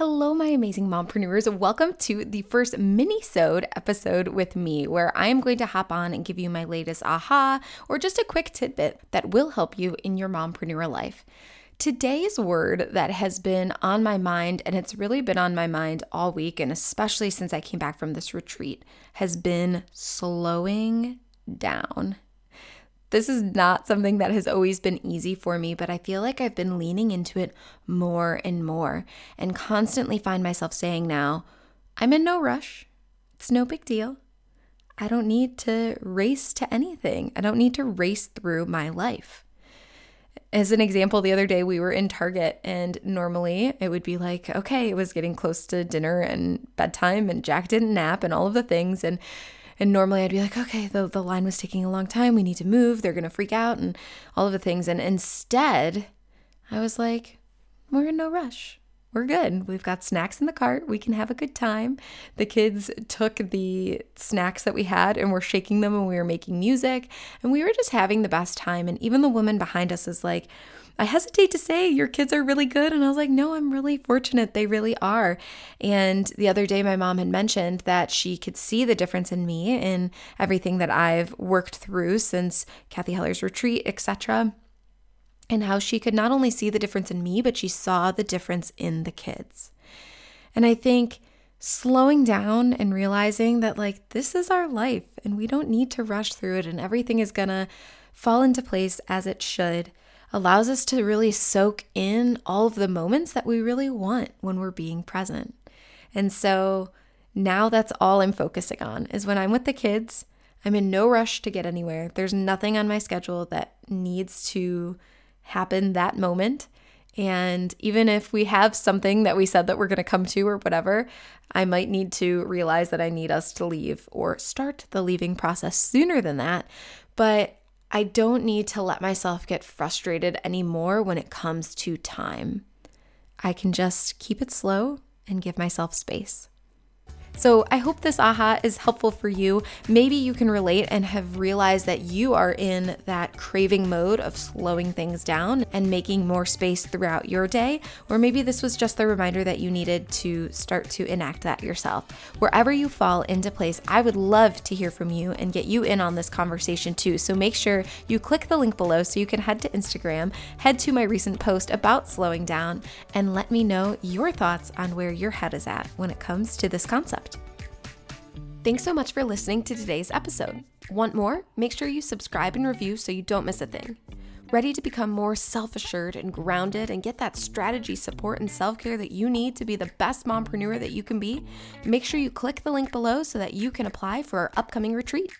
Hello, my amazing mompreneurs. Welcome to the first mini-sode episode with me, where I am going to hop on and give you my latest aha or just a quick tidbit that will help you in your mompreneur life. Today's word that has been on my mind, and it's really been on my mind all week, and especially since I came back from this retreat, has been slowing down. This is not something that has always been easy for me, but I feel like I've been leaning into it more and more and constantly find myself saying now, I'm in no rush. It's no big deal. I don't need to race to anything. I don't need to race through my life. As an example, the other day we were in Target, and normally it would be like, okay, it was getting close to dinner and bedtime, and Jack didn't nap, and all of the things. And and normally I'd be like, okay, the, the line was taking a long time. We need to move. They're going to freak out and all of the things. And instead, I was like, we're in no rush. We're good. We've got snacks in the cart. We can have a good time. The kids took the snacks that we had and were shaking them and we were making music and we were just having the best time. And even the woman behind us is like, I hesitate to say your kids are really good. And I was like, no, I'm really fortunate. They really are. And the other day, my mom had mentioned that she could see the difference in me in everything that I've worked through since Cathy Heller's retreat, etc. And how she could not only see the difference in me, but she saw the difference in the kids. And I think slowing down and realizing that, like, this is our life and we don't need to rush through it and everything is gonna fall into place as it should allows us to really soak in all of the moments that we really want when we're being present. And so now that's all I'm focusing on is when I'm with the kids, I'm in no rush to get anywhere. There's nothing on my schedule that needs to happen that moment. And even if we have something that we said that we're going to come to or whatever, I might need to realize that I need us to leave or start the leaving process sooner than that. But I don't need to let myself get frustrated anymore when it comes to time. I can just keep it slow and give myself space. So I hope this aha is helpful for you. Maybe you can relate and have realized that you are in that craving mode of slowing things down and making more space throughout your day. Or maybe this was just the reminder that you needed to start to enact that yourself. Wherever you fall into place, I would love to hear from you and get you in on this conversation too. So make sure you click the link below so you can head to Instagram, head to my recent post about slowing down, and let me know your thoughts on where your head is at when it comes to this concept. Thanks so much for listening to today's episode. Want more? Make sure you subscribe and review so you don't miss a thing. Ready to become more self assured and grounded and get that strategy, support, and self care that you need to be the best mompreneur that you can be? Make sure you click the link below so that you can apply for our upcoming retreat.